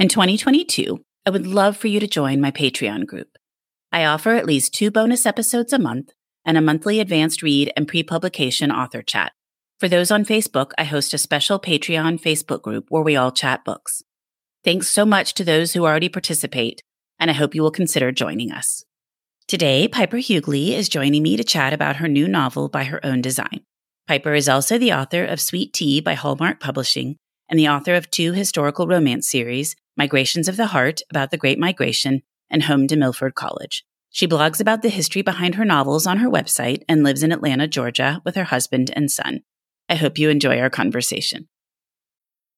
In 2022, I would love for you to join my Patreon group. I offer at least two bonus episodes a month and a monthly advanced read and pre publication author chat. For those on Facebook, I host a special Patreon Facebook group where we all chat books. Thanks so much to those who already participate, and I hope you will consider joining us. Today, Piper Huguley is joining me to chat about her new novel by her own design. Piper is also the author of Sweet Tea by Hallmark Publishing and the author of two historical romance series, Migrations of the Heart about the Great Migration, and Home to Milford College. She blogs about the history behind her novels on her website and lives in Atlanta, Georgia with her husband and son. I hope you enjoy our conversation.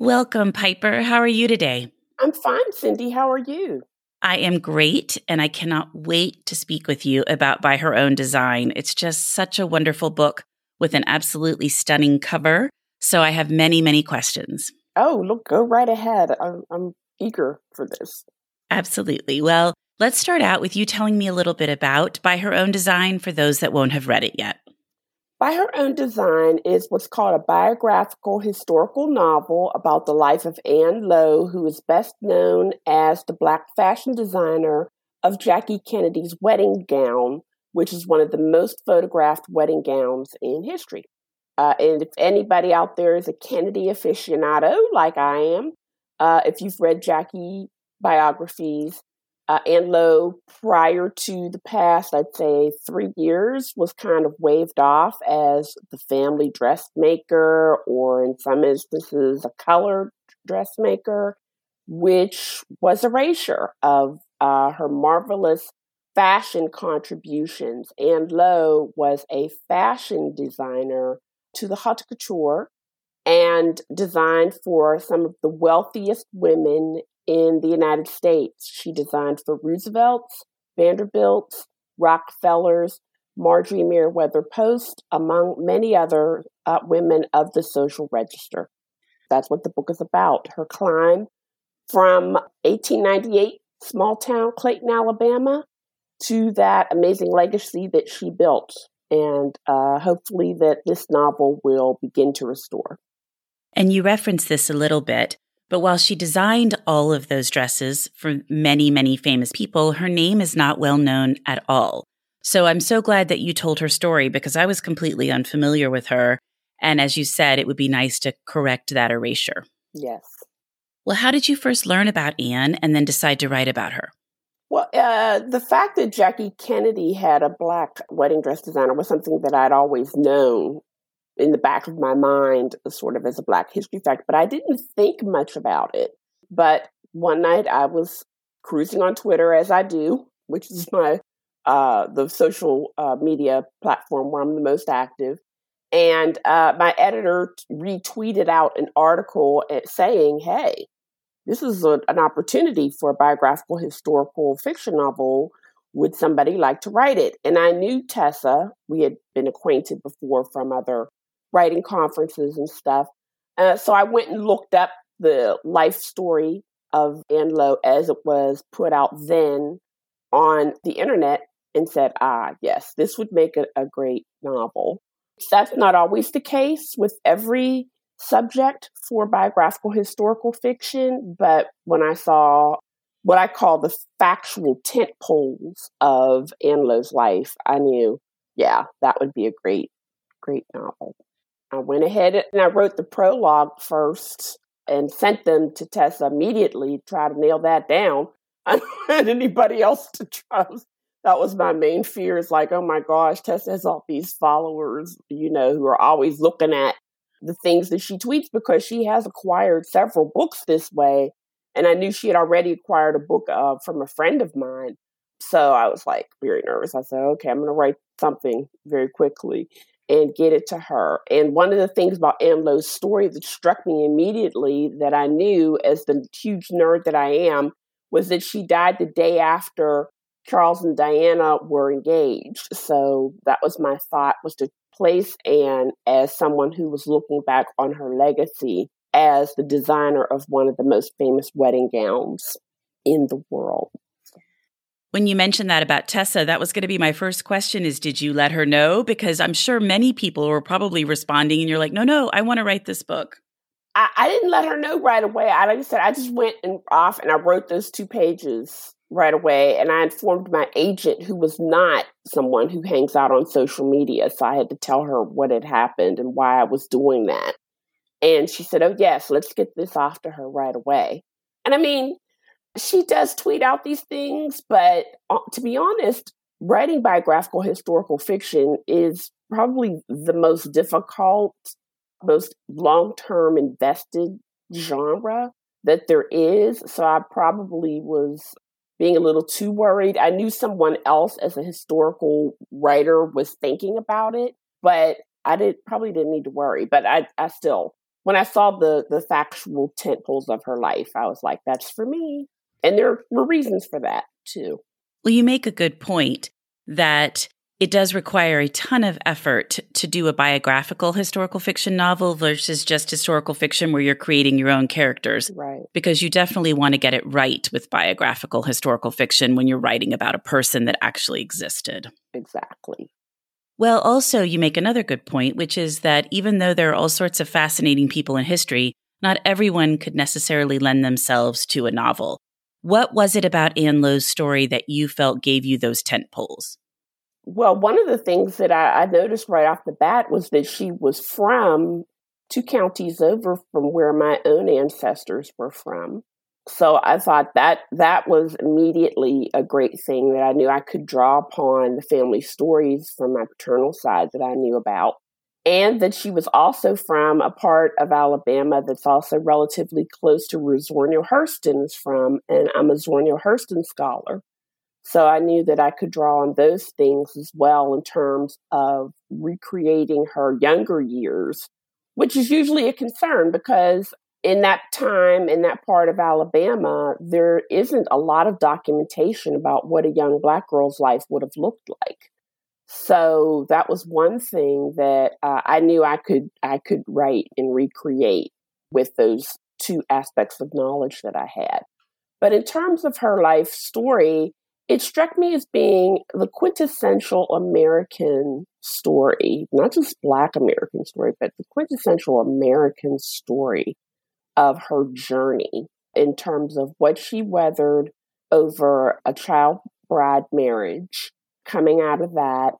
Welcome, Piper. How are you today? I'm fine, Cindy. How are you? I am great, and I cannot wait to speak with you about By Her Own Design. It's just such a wonderful book with an absolutely stunning cover. So I have many, many questions. Oh, look, go right ahead. I'm, I'm eager for this. Absolutely. Well, let's start out with you telling me a little bit about By Her Own Design for those that won't have read it yet. By Her Own Design is what's called a biographical historical novel about the life of Ann Lowe, who is best known as the black fashion designer of Jackie Kennedy's wedding gown, which is one of the most photographed wedding gowns in history. Uh, and if anybody out there is a Kennedy aficionado, like I am, uh, if you've read Jackie biographies, uh, Ann Lowe, prior to the past, I'd say three years, was kind of waved off as the family dressmaker, or in some instances, a colored dressmaker, which was erasure of uh, her marvelous fashion contributions. Ann Lowe was a fashion designer to the haute couture and designed for some of the wealthiest women in the United States. She designed for Roosevelt's, Vanderbilt's, Rockefeller's, Marjorie Merriweather Post, among many other uh, women of the social register. That's what the book is about. Her climb from 1898, small town Clayton, Alabama, to that amazing legacy that she built. And uh, hopefully, that this novel will begin to restore. And you referenced this a little bit, but while she designed all of those dresses for many, many famous people, her name is not well known at all. So I'm so glad that you told her story because I was completely unfamiliar with her. And as you said, it would be nice to correct that erasure. Yes. Well, how did you first learn about Ann and then decide to write about her? Well, uh, the fact that Jackie Kennedy had a black wedding dress designer was something that I'd always known in the back of my mind, sort of as a Black history fact, but I didn't think much about it. But one night I was cruising on Twitter as I do, which is my uh, the social uh, media platform where I'm the most active. And uh, my editor retweeted out an article saying, "Hey, this is a, an opportunity for a biographical historical fiction novel would somebody like to write it? And I knew Tessa. We had been acquainted before from other writing conferences and stuff. Uh, so I went and looked up the life story of Ann Lowe as it was put out then on the internet and said, ah, yes, this would make a, a great novel. That's not always the case with every subject for biographical historical fiction, but when I saw what I call the factual tent poles of Ann Lowe's life, I knew, yeah, that would be a great, great novel. I went ahead and I wrote the prologue first and sent them to Tessa immediately try to nail that down. I don't had anybody else to trust. That was my main fear. is like, oh my gosh, Tessa has all these followers, you know, who are always looking at the things that she tweets because she has acquired several books this way. And I knew she had already acquired a book uh, from a friend of mine. So I was like very nervous. I said, okay, I'm going to write something very quickly and get it to her. And one of the things about Ann Lowe's story that struck me immediately that I knew as the huge nerd that I am was that she died the day after Charles and Diana were engaged. So that was my thought was to place Ann as someone who was looking back on her legacy as the designer of one of the most famous wedding gowns in the world. When you mentioned that about Tessa, that was going to be my first question is did you let her know because I'm sure many people were probably responding and you're like, "No, no, I want to write this book." I, I didn't let her know right away. I like I said, I just went and off and I wrote those two pages right away. And I informed my agent, who was not someone who hangs out on social media. So I had to tell her what had happened and why I was doing that. And she said, Oh, yes, let's get this off to her right away. And I mean, she does tweet out these things, but uh, to be honest, writing biographical historical fiction is probably the most difficult, most long term invested genre that there is. So I probably was being a little too worried. I knew someone else as a historical writer was thinking about it, but I did probably didn't need to worry. But I, I still, when I saw the the factual tent poles of her life, I was like, that's for me. And there were reasons for that too. Well, you make a good point that it does require a ton of effort to do a biographical historical fiction novel versus just historical fiction where you're creating your own characters. Right. Because you definitely want to get it right with biographical historical fiction when you're writing about a person that actually existed. Exactly. Well, also, you make another good point, which is that even though there are all sorts of fascinating people in history, not everyone could necessarily lend themselves to a novel. What was it about Ann Lowe's story that you felt gave you those tent poles? Well, one of the things that I, I noticed right off the bat was that she was from two counties over from where my own ancestors were from. So I thought that that was immediately a great thing that I knew I could draw upon the family stories from my paternal side that I knew about. And that she was also from a part of Alabama that's also relatively close to where Neale Hurston is from. And I'm a Neale Hurston scholar. So I knew that I could draw on those things as well in terms of recreating her younger years, which is usually a concern because in that time, in that part of Alabama, there isn't a lot of documentation about what a young black girl's life would have looked like. So that was one thing that uh, I knew I could I could write and recreate with those two aspects of knowledge that I had. But in terms of her life story, it struck me as being the quintessential American story, not just Black American story, but the quintessential American story of her journey in terms of what she weathered over a child bride marriage, coming out of that,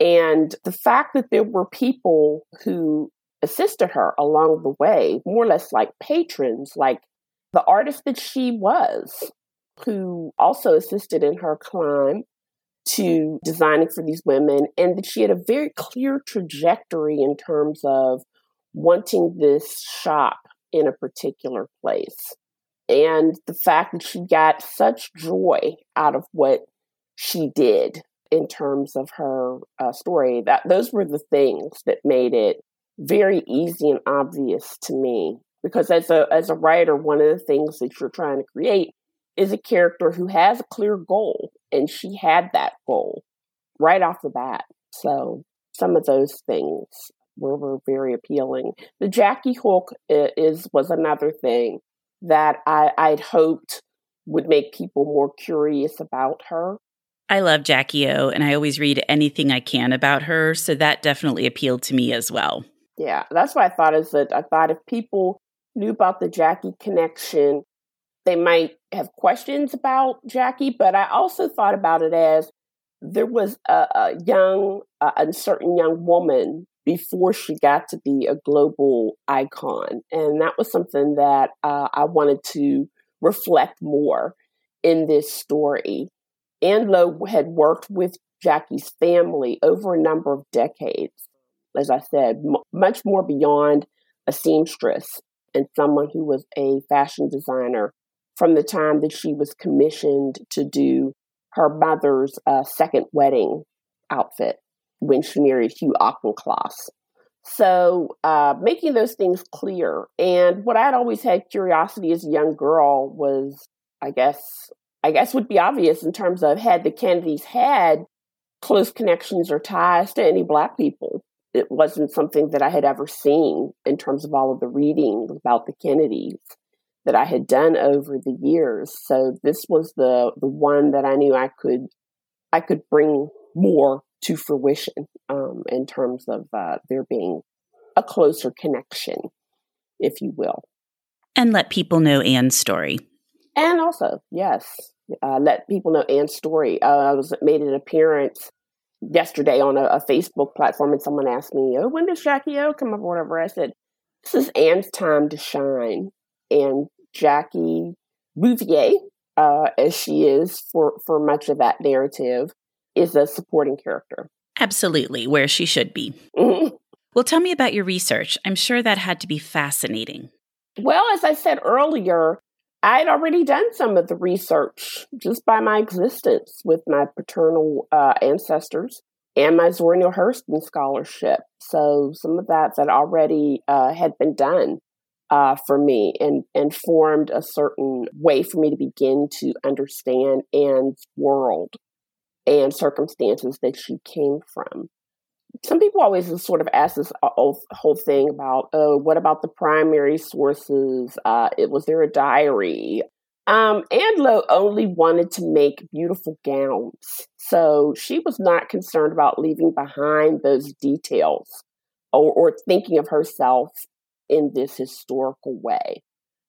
and the fact that there were people who assisted her along the way, more or less like patrons, like the artist that she was, who also assisted in her climb to designing for these women, and that she had a very clear trajectory in terms of wanting this shop in a particular place. And the fact that she got such joy out of what she did in terms of her uh, story, that those were the things that made it very easy and obvious to me. Because as a as a writer, one of the things that you're trying to create is a character who has a clear goal and she had that goal right off the bat. So some of those things were, were very appealing. The Jackie Hook is was another thing that I, I'd hoped would make people more curious about her. I love Jackie O, and I always read anything I can about her, so that definitely appealed to me as well. Yeah, that's what I thought. Is that I thought if people knew about the Jackie connection, they might have questions about Jackie. But I also thought about it as there was a, a young, uncertain young woman before she got to be a global icon. And that was something that uh, I wanted to reflect more in this story. Ann Lowe had worked with Jackie's family over a number of decades. As I said, m- much more beyond a seamstress and someone who was a fashion designer from the time that she was commissioned to do her mother's uh, second wedding outfit when she married Hugh Auchincloss. So, uh, making those things clear. And what I'd always had curiosity as a young girl was, I guess, I guess would be obvious in terms of had the Kennedys had close connections or ties to any black people. It wasn't something that I had ever seen in terms of all of the reading about the Kennedys that I had done over the years. So this was the the one that I knew I could I could bring more to fruition um, in terms of uh, there being a closer connection, if you will. And let people know Ann's story. And also, yes, uh, let people know Ann's story. Uh, I was made an appearance yesterday on a, a, Facebook platform, and someone asked me, "Oh, when does Jackie O come up?" Or whatever. I said, "This is Ann's time to shine." And Jackie Bouvier, uh, as she is for for much of that narrative, is a supporting character. Absolutely, where she should be. Mm-hmm. Well, tell me about your research. I'm sure that had to be fascinating. Well, as I said earlier, I'd already done some of the research just by my existence with my paternal uh, ancestors and my Zora Neale Hurston scholarship. So some of that that already uh, had been done uh, for me and, and formed a certain way for me to begin to understand Ann's world and circumstances that she came from. Some people always sort of ask this uh, whole thing about, oh, what about the primary sources? Uh, it was there a diary? Um, Ann only wanted to make beautiful gowns, so she was not concerned about leaving behind those details or, or thinking of herself in this historical way.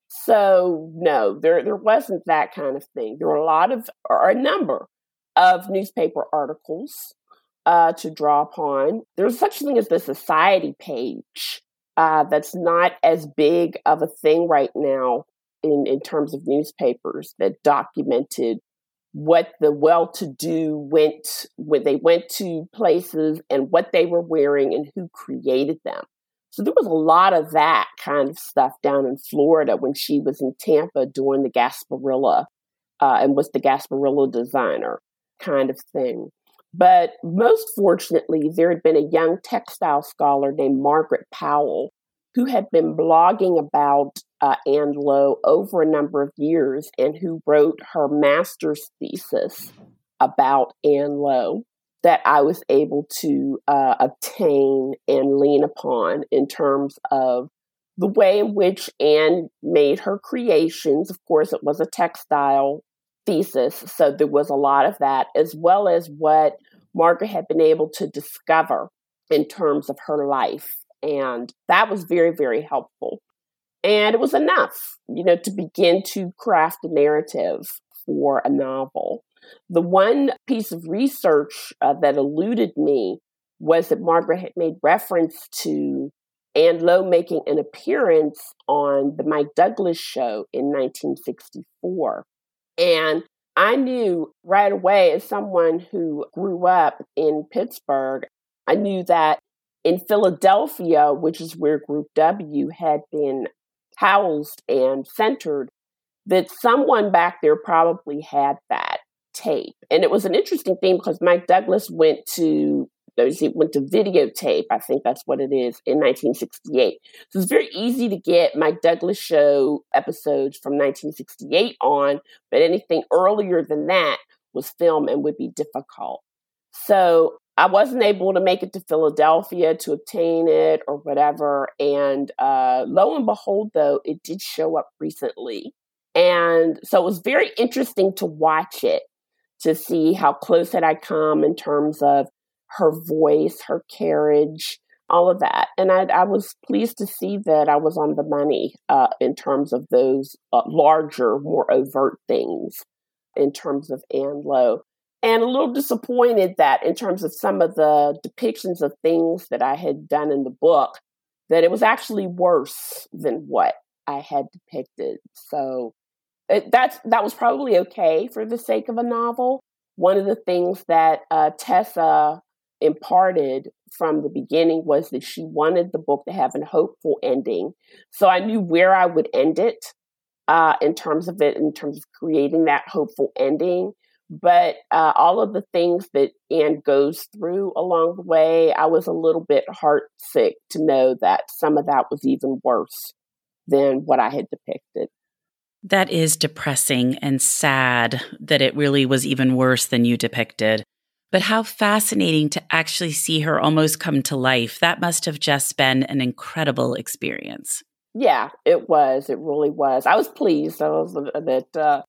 So no, there there wasn't that kind of thing. There were a lot of or a number of newspaper articles uh, to draw upon. There's such a thing as the society page uh, that's not as big of a thing right now in, in terms of newspapers that documented what the well-to-do went when they went to places and what they were wearing and who created them. So there was a lot of that kind of stuff down in Florida when she was in Tampa doing the Gasparilla uh, and was the Gasparilla designer kind of thing. But most fortunately, there had been a young textile scholar named Margaret Powell who had been blogging about uh, Ann Lowe over a number of years and who wrote her master's thesis about Ann Lowe that I was able to uh, obtain and lean upon in terms of the way in which Ann made her creations. Of course, it was a textile thesis. So there was a lot of that, as well as what Margaret had been able to discover in terms of her life. And that was very, very helpful. And it was enough, you know, to begin to craft a narrative for a novel. The one piece of research uh, that eluded me was that Margaret had made reference to Ann Lowe making an appearance on the Mike Douglas show in 1964. And I knew right away, as someone who grew up in Pittsburgh, I knew that in Philadelphia, which is where Group W had been housed and centered, that someone back there probably had that tape. And it was an interesting thing because Mike Douglas went to he went to videotape, I think that's what it is, in 1968. So it's very easy to get Mike Douglas show episodes from 1968 on, but anything earlier than that was film and would be difficult. So I wasn't able to make it to Philadelphia to obtain it or whatever. And uh, lo and behold, though, it did show up recently. And so it was very interesting to watch it to see how close had I come in terms of her voice, her carriage, all of that. And I, I was pleased to see that I was on the money uh, in terms of those uh, larger, more overt things in terms of Ann Lowe and a little disappointed that in terms of some of the depictions of things that I had done in the book, that it was actually worse than what I had depicted. So it, that's that was probably okay for the sake of a novel. One of the things that uh, Tessa imparted from the beginning was that she wanted the book to have an hopeful ending. So I knew where I would end it uh, in terms of it, in terms of creating that hopeful ending. But uh, all of the things that Ann goes through along the way, I was a little bit heartsick to know that some of that was even worse than what I had depicted. That is depressing and sad that it really was even worse than you depicted. But how fascinating to actually see her almost come to life. That must have just been an incredible experience. Yeah, it was. It really was. I was pleased. I was uh, that uh,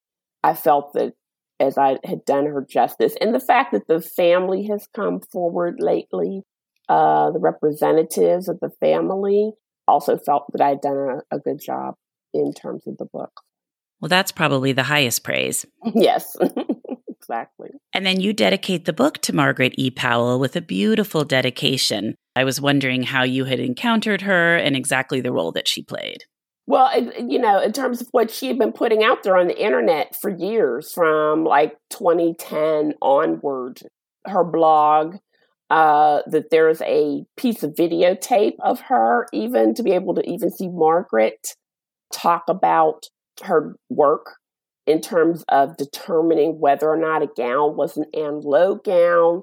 I felt that as I had done her justice. And the fact that the family has come forward lately, uh, the representatives of the family also felt that I had done a, a good job in terms of the book. Well, that's probably the highest praise. yes, exactly. And then you dedicate the book to Margaret E. Powell with a beautiful dedication. I was wondering how you had encountered her and exactly the role that she played. Well, you know, in terms of what she had been putting out there on the internet for years, from like 2010 onward, her blog, uh, that there's a piece of videotape of her, even to be able to even see Margaret talk about her work in terms of determining whether or not a gown was an Ann Lowe gown,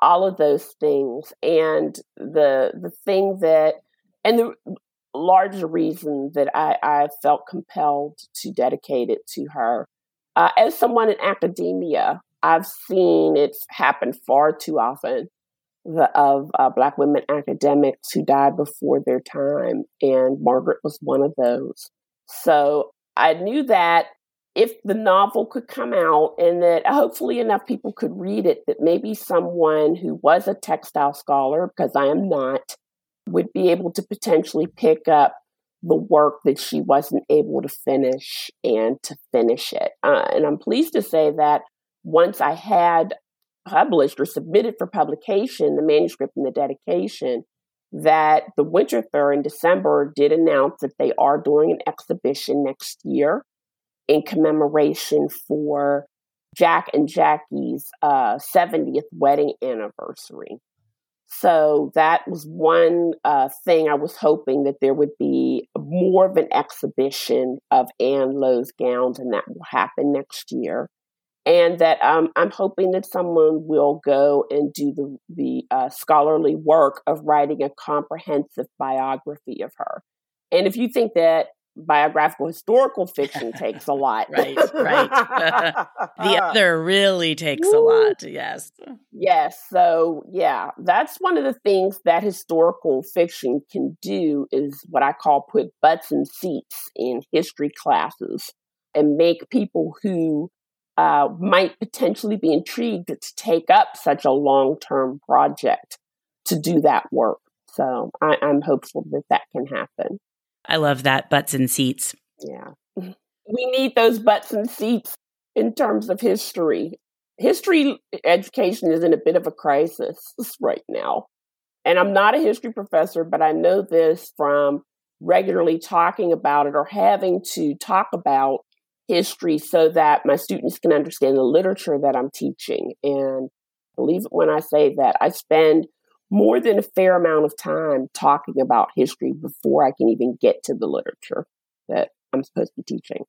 all of those things. And the the thing that and the larger reason that I, I felt compelled to dedicate it to her. Uh, as someone in academia, I've seen it happen far too often the, of uh, Black women academics who died before their time, and Margaret was one of those. So I knew that if the novel could come out and that hopefully enough people could read it, that maybe someone who was a textile scholar, because I am not, would be able to potentially pick up the work that she wasn't able to finish and to finish it. Uh, and I'm pleased to say that once I had published or submitted for publication the manuscript and the dedication, that the Winter Fair in December did announce that they are doing an exhibition next year in commemoration for Jack and Jackie's uh, 70th wedding anniversary. So that was one uh, thing I was hoping that there would be more of an exhibition of Ann Lowe's gowns, and that will happen next year. And that um, I'm hoping that someone will go and do the, the uh, scholarly work of writing a comprehensive biography of her. And if you think that biographical historical fiction takes a lot. right, right. the other really takes Woo. a lot, yes. Yes. So, yeah, that's one of the things that historical fiction can do is what I call put butts in seats in history classes and make people who uh, might potentially be intrigued to take up such a long term project to do that work. So, I, I'm hopeful that that can happen. I love that butts and seats. Yeah. We need those butts and seats in terms of history. History education is in a bit of a crisis right now. And I'm not a history professor, but I know this from regularly talking about it or having to talk about history so that my students can understand the literature that I'm teaching. And believe it when I say that I spend more than a fair amount of time talking about history before I can even get to the literature that I'm supposed to be teaching.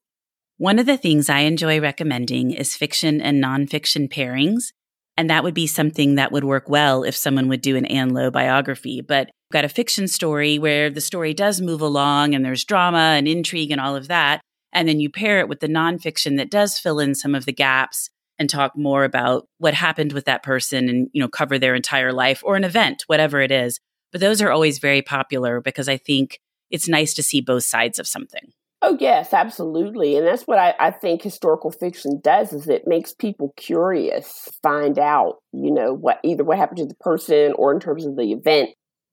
One of the things I enjoy recommending is fiction and nonfiction pairings. And that would be something that would work well if someone would do an Ann Lowe biography. But got a fiction story where the story does move along and there's drama and intrigue and all of that. And then you pair it with the nonfiction that does fill in some of the gaps and talk more about what happened with that person and, you know, cover their entire life or an event, whatever it is. But those are always very popular because I think it's nice to see both sides of something. Oh yes, absolutely. And that's what I, I, think historical fiction does is it makes people curious, find out, you know, what either what happened to the person or in terms of the event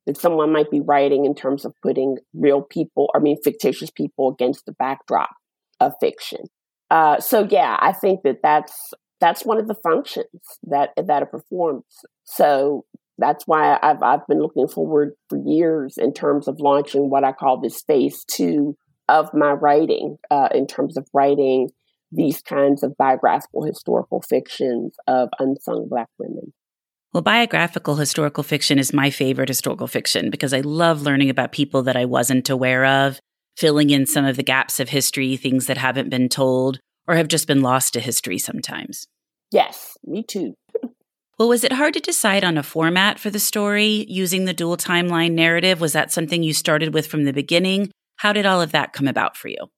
that someone might be writing in terms of putting real people, I mean fictitious people against the backdrop of fiction. Uh, so yeah, I think that that's that's one of the functions that that it performs. So that's why I've I've been looking forward for years in terms of launching what I call this phase two of my writing, uh, in terms of writing these kinds of biographical historical fictions of unsung Black women. Well, biographical historical fiction is my favorite historical fiction because I love learning about people that I wasn't aware of, filling in some of the gaps of history, things that haven't been told or have just been lost to history sometimes. Yes, me too. well, was it hard to decide on a format for the story using the dual timeline narrative? Was that something you started with from the beginning? How did all of that come about for you?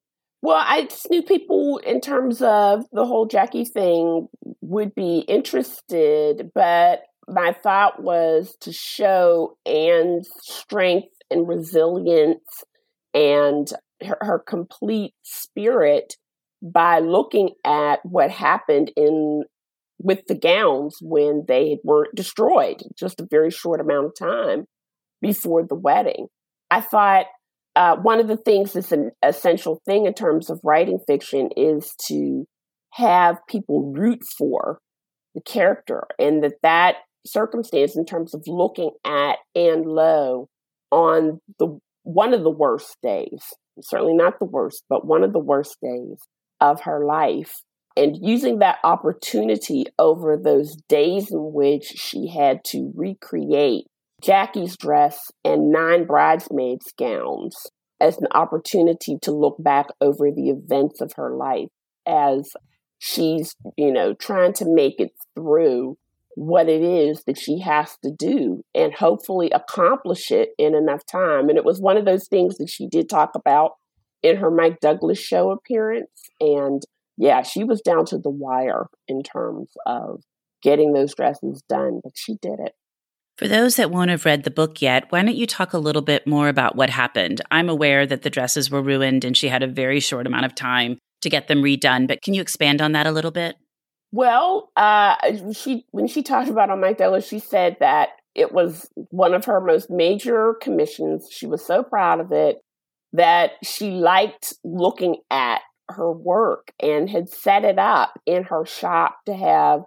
Well, I just knew people in terms of the whole Jackie thing would be interested, but my thought was to show Ann's strength and resilience and her, her complete spirit by looking at what happened in with the gowns when they weren't destroyed just a very short amount of time before the wedding. I thought uh, one of the things that's an essential thing in terms of writing fiction is to have people root for the character and that that circumstance in terms of looking at Ann Lowe on the one of the worst days, certainly not the worst, but one of the worst days of her life. And using that opportunity over those days in which she had to recreate Jackie's dress and nine bridesmaids' gowns as an opportunity to look back over the events of her life as she's, you know, trying to make it through what it is that she has to do and hopefully accomplish it in enough time. And it was one of those things that she did talk about in her Mike Douglas show appearance. And yeah, she was down to the wire in terms of getting those dresses done, but she did it. For those that won't have read the book yet, why don't you talk a little bit more about what happened? I'm aware that the dresses were ruined and she had a very short amount of time to get them redone, but can you expand on that a little bit? Well, uh, she when she talked about on Mike Douglas, she said that it was one of her most major commissions. She was so proud of it that she liked looking at her work and had set it up in her shop to have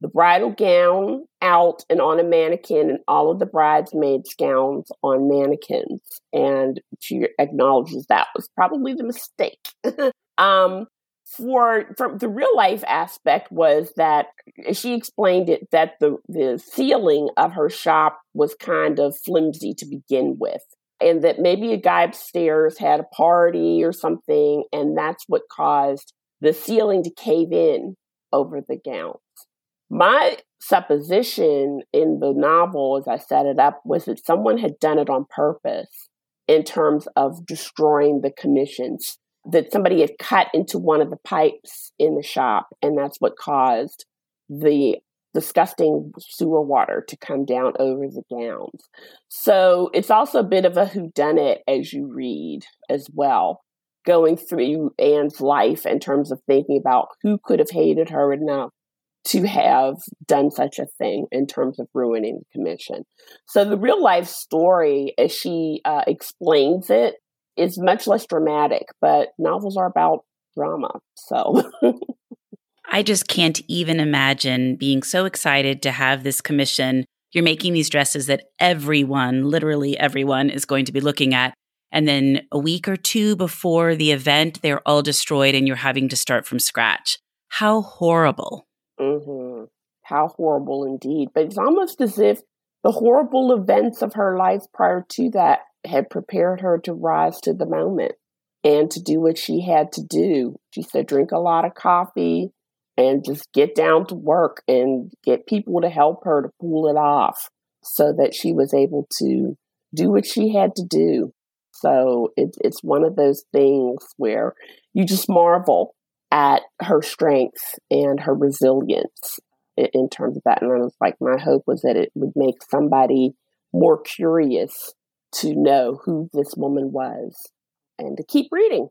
the bridal gown out and on a mannequin and all of the bridesmaids' gowns on mannequins. And she acknowledges that was probably the mistake. um, for from the real life aspect was that she explained it that the the ceiling of her shop was kind of flimsy to begin with and that maybe a guy upstairs had a party or something and that's what caused the ceiling to cave in over the gowns. My supposition in the novel as i set it up was that someone had done it on purpose in terms of destroying the commissions that somebody had cut into one of the pipes in the shop, and that's what caused the disgusting sewer water to come down over the gowns. So it's also a bit of a whodunit as you read as well, going through Ann's life in terms of thinking about who could have hated her enough to have done such a thing in terms of ruining the commission. So the real life story, as she uh, explains it, is much less dramatic, but novels are about drama. So I just can't even imagine being so excited to have this commission. You're making these dresses that everyone, literally everyone, is going to be looking at. And then a week or two before the event, they're all destroyed and you're having to start from scratch. How horrible. Mm-hmm. How horrible indeed. But it's almost as if the horrible events of her life prior to that had prepared her to rise to the moment and to do what she had to do. She said, drink a lot of coffee and just get down to work and get people to help her to pull it off so that she was able to do what she had to do. So it, it's one of those things where you just marvel at her strength and her resilience in, in terms of that. And I was like, my hope was that it would make somebody more curious to know who this woman was and to keep reading.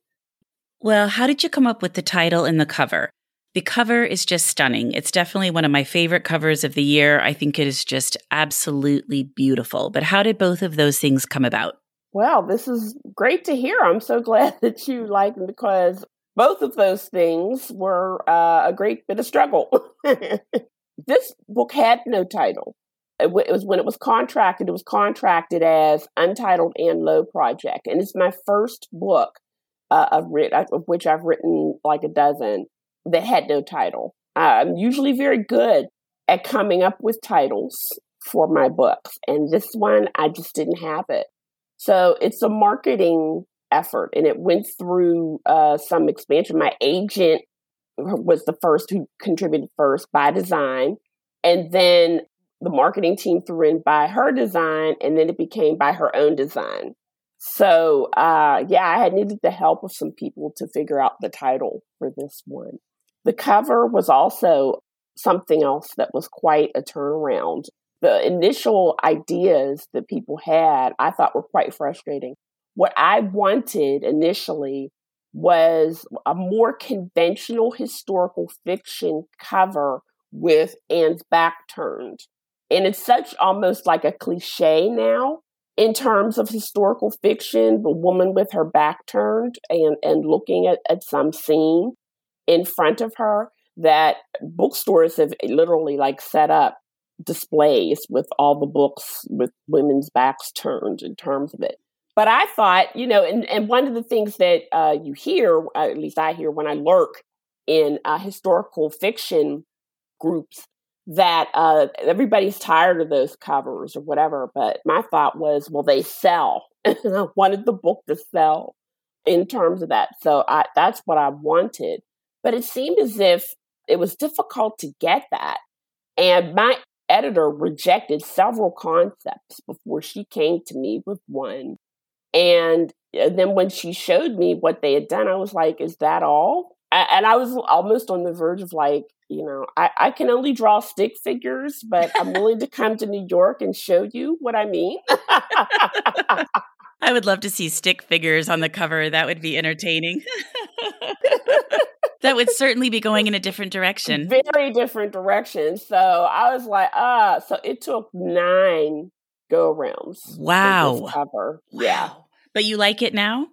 Well, how did you come up with the title and the cover? The cover is just stunning. It's definitely one of my favorite covers of the year. I think it is just absolutely beautiful. But how did both of those things come about? Well, this is great to hear. I'm so glad that you like them because both of those things were uh, a great bit of struggle. this book had no title. It, w- it, was when it was contracted, it was contracted as Untitled Ann Lowe Project. And it's my first book uh, of, of which I've written like a dozen that had no title. I'm usually very good at coming up with titles for my books, and this one I just didn't have it. So it's a marketing effort, and it went through uh, some expansion. My agent was the first who contributed first by design, and then the marketing team threw in by her design, and then it became by her own design. So, uh, yeah, I had needed the help of some people to figure out the title for this one. The cover was also something else that was quite a turnaround. The initial ideas that people had, I thought were quite frustrating. What I wanted initially was a more conventional historical fiction cover with Ann's back turned. And it's such almost like a cliche now in terms of historical fiction, the woman with her back turned and, and looking at, at some scene in front of her that bookstores have literally like set up displays with all the books with women's backs turned in terms of it. But I thought, you know, and, and one of the things that uh, you hear, at least I hear when I lurk in uh, historical fiction groups, that uh, everybody's tired of those covers or whatever. But my thought was, well, they sell. I wanted the book to sell in terms of that. So I, that's what I wanted. But it seemed as if it was difficult to get that. And my editor rejected several concepts before she came to me with one. And then when she showed me what they had done, I was like, is that all? And I was almost on the verge of like, you know, I, I can only draw stick figures, but I'm willing to come to New York and show you what I mean. I would love to see stick figures on the cover. That would be entertaining. that would certainly be going in a different direction. Very different direction. So I was like, ah, so it took nine go rounds. Wow. cover. Yeah. But you like it now?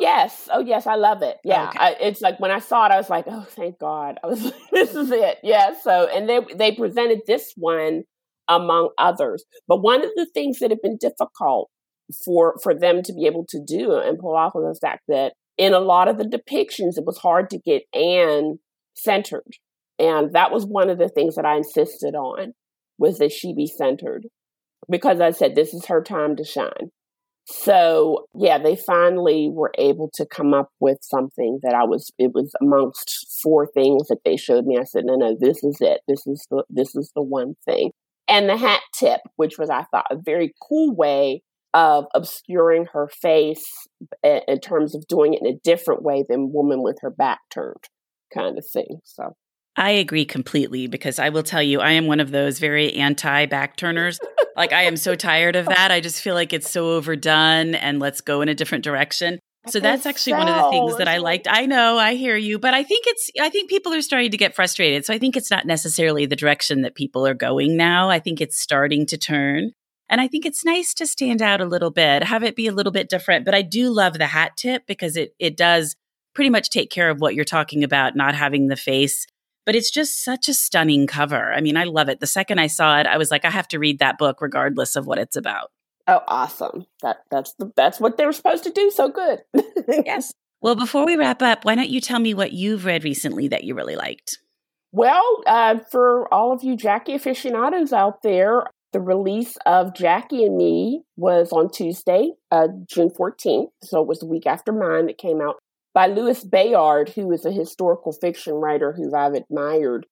Yes. Oh, yes. I love it. Yeah. Okay. I, it's like when I saw it, I was like, oh, thank God. I was like, this is it. Yeah. So, and they, they presented this one among others. But one of the things that have been difficult for, for them to be able to do and pull off was the fact that in a lot of the depictions, it was hard to get Ann centered. And that was one of the things that I insisted on was that she be centered because I said, this is her time to shine. So yeah, they finally were able to come up with something that I was, it was amongst four things that they showed me. I said, no, no, this is it. This is the, this is the one thing. And the hat tip, which was, I thought, a very cool way of obscuring her face in terms of doing it in a different way than woman with her back turned kind of thing. So I agree completely because I will tell you, I am one of those very anti back turners. like, I am so tired of that. I just feel like it's so overdone and let's go in a different direction. So that's actually one of the things that I liked. I know, I hear you, but I think it's, I think people are starting to get frustrated. So I think it's not necessarily the direction that people are going now. I think it's starting to turn. And I think it's nice to stand out a little bit, have it be a little bit different. But I do love the hat tip because it it does pretty much take care of what you're talking about, not having the face. But it's just such a stunning cover. I mean, I love it. The second I saw it, I was like, I have to read that book regardless of what it's about. Oh, awesome. That that's the, that's what they were supposed to do. So good. yes. Well, before we wrap up, why don't you tell me what you've read recently that you really liked? Well, uh, for all of you Jackie aficionados out there, the release of Jackie and Me was on Tuesday, uh, June 14th. So it was the week after mine that came out by Louis Bayard, who is a historical fiction writer who I've admired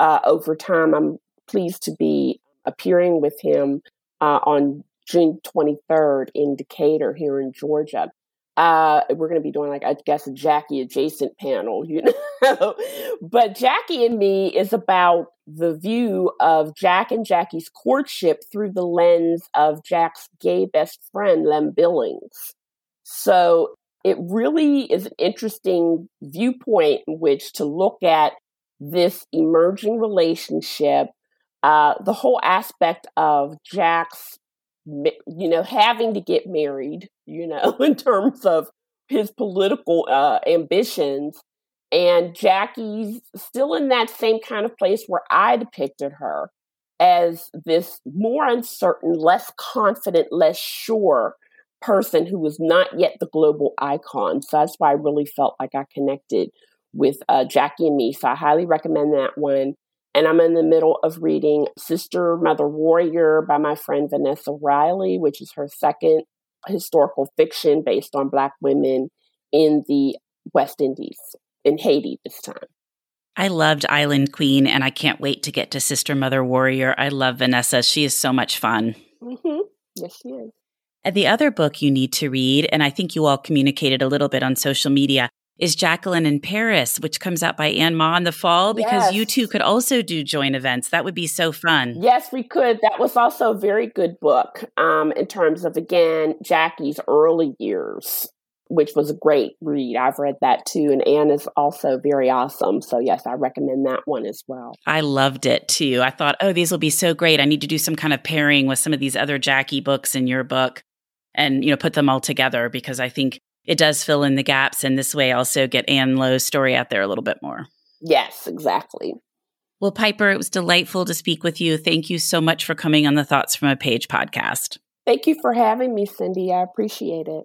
uh, over time. I'm pleased to be appearing with him uh, on June 23rd in Decatur here in Georgia. Uh, we're going to be doing like I guess a Jackie adjacent panel, you know. but Jackie and Me is about the view of Jack and Jackie's courtship through the lens of Jack's gay best friend Lem Billings. So it really is an interesting viewpoint in which to look at this emerging relationship, uh, the whole aspect of Jack's, you know, having to get married, you know, in terms of his political uh, ambitions. And Jackie's still in that same kind of place where I depicted her as this more uncertain, less confident, less sure person who was not yet the global icon. So that's why I really felt like I connected with uh, Jackie and me. So I highly recommend that one. And I'm in the middle of reading Sister Mother Warrior by my friend Vanessa Riley, which is her second historical fiction based on Black women in the West Indies, in Haiti this time. I loved Island Queen, and I can't wait to get to Sister Mother Warrior. I love Vanessa. She is so much fun. Mm-hmm. Yes, she is. And the other book you need to read, and I think you all communicated a little bit on social media, is Jacqueline in Paris, which comes out by Ann Mah in the fall because yes. you two could also do joint events. That would be so fun. Yes, we could. That was also a very good book um, in terms of, again, Jackie's early years, which was a great read. I've read that too. And Ann is also very awesome. So, yes, I recommend that one as well. I loved it too. I thought, oh, these will be so great. I need to do some kind of pairing with some of these other Jackie books in your book and, you know, put them all together because I think it does fill in the gaps and this way also get Ann Lowe's story out there a little bit more. Yes, exactly. Well, Piper, it was delightful to speak with you. Thank you so much for coming on the Thoughts from a Page podcast. Thank you for having me, Cindy. I appreciate it.